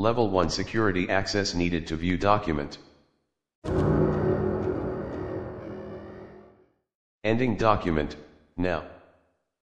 Level 1 security access needed to view document. Ending document, now.